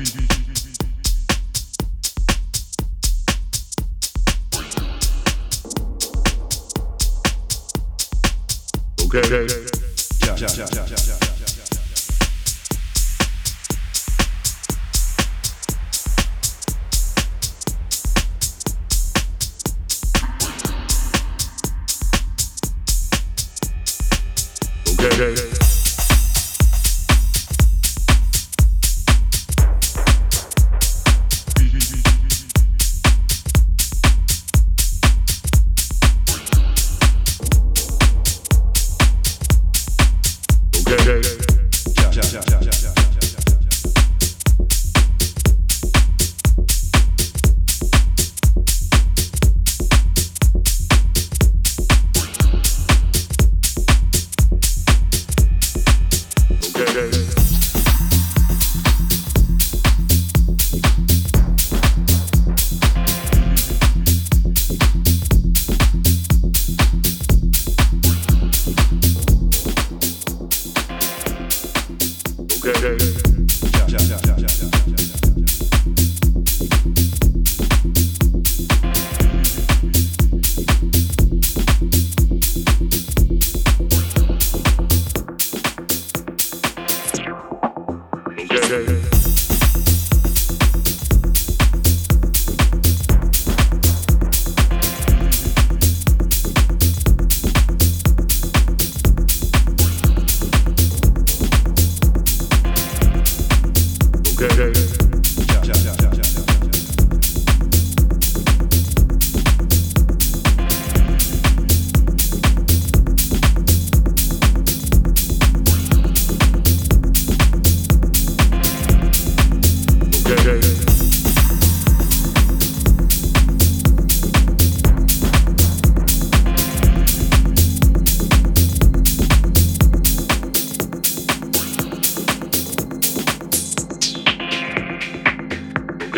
Okay. Yeah, yeah, yeah, yeah, yeah. Okay. okay.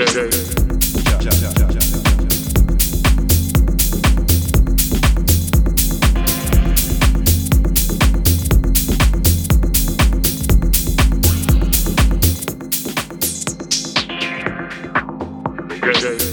yeah, yeah.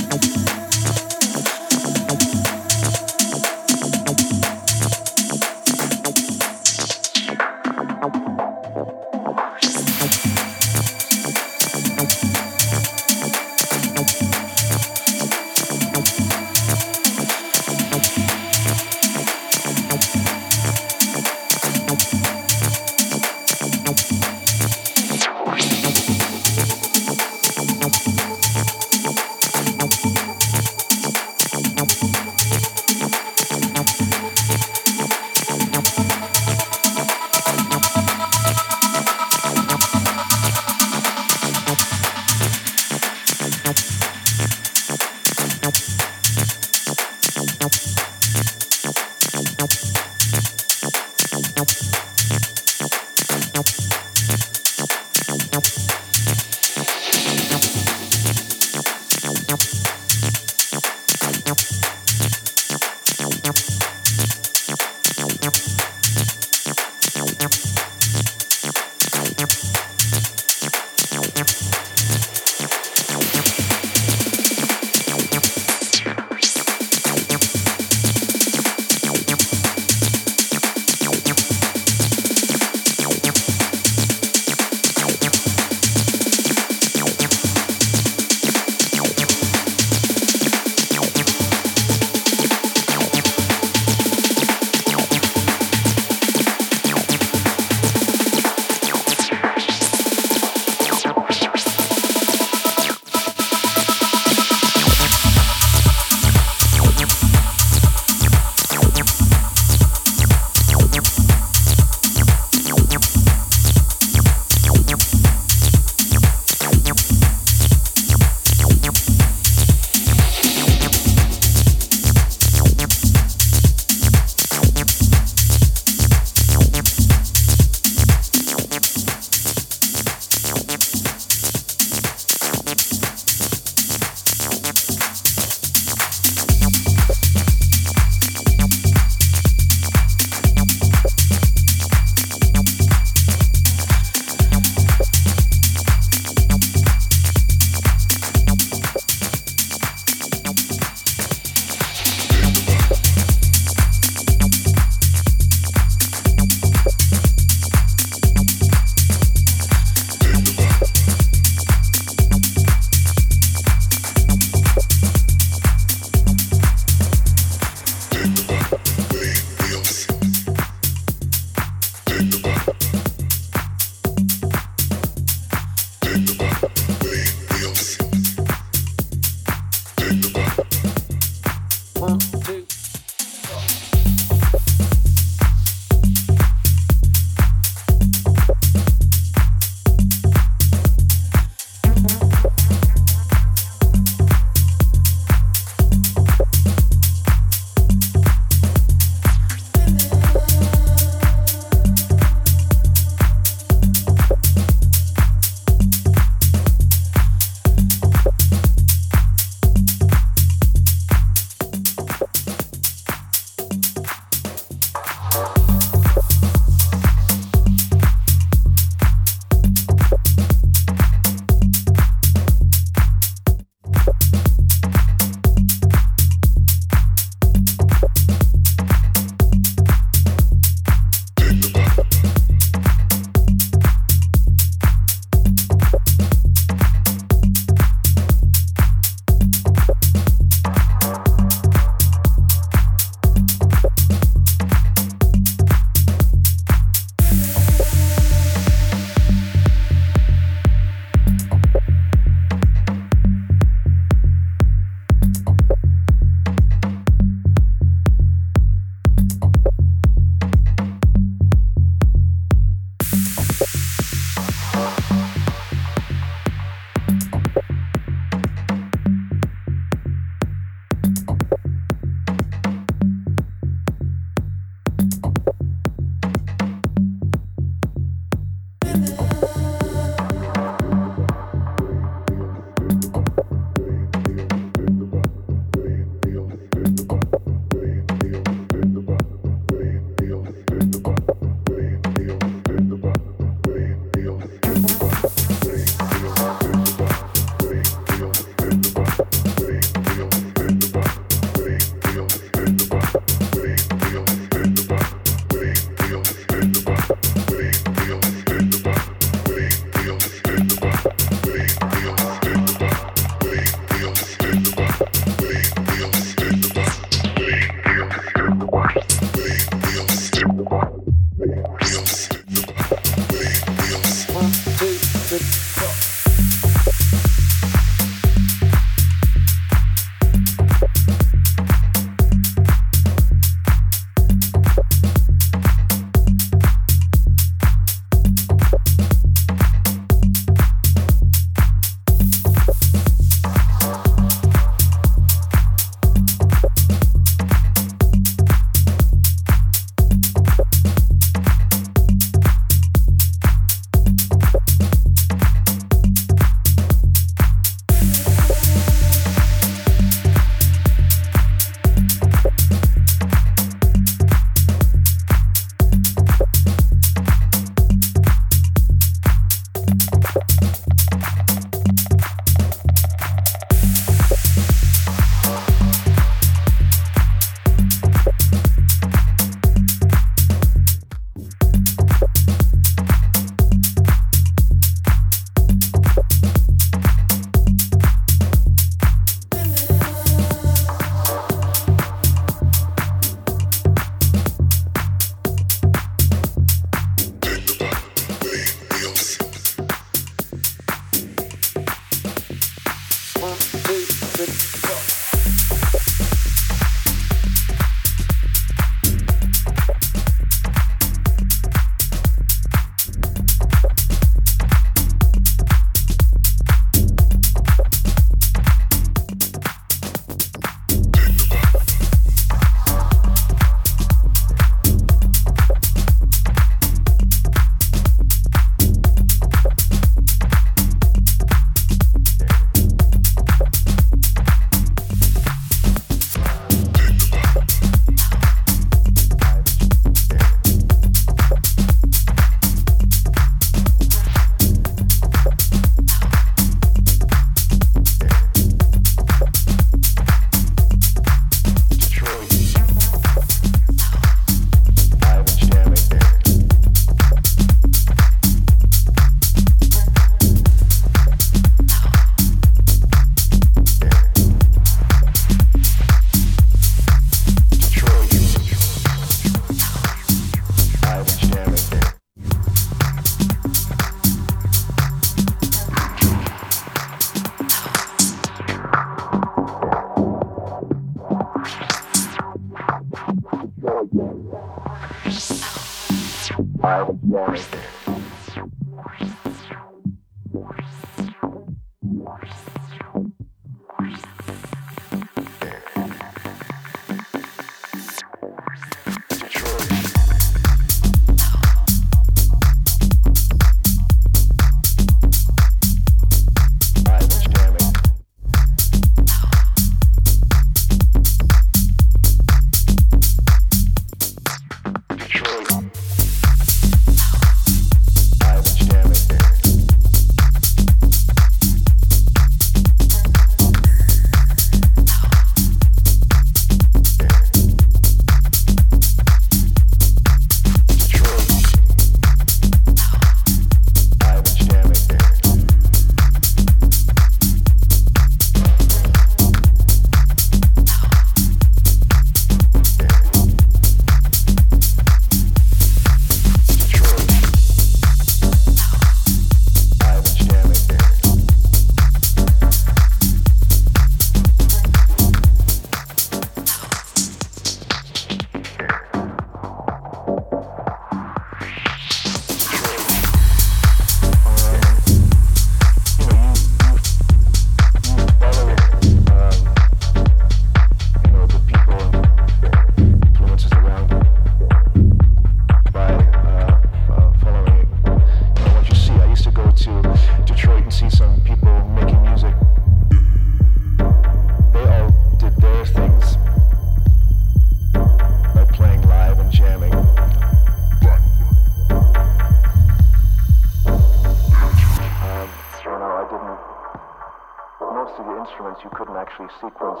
comes to the instruments, you couldn't actually sequence.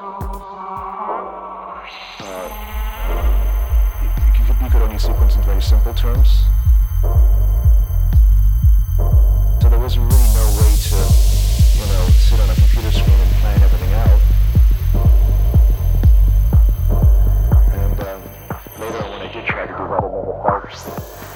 Uh, you, could, only sequence in very simple terms. So there was really no way to, you know, sit on a computer screen and plan everything out. And um, later, when I did try to do that, it never helped.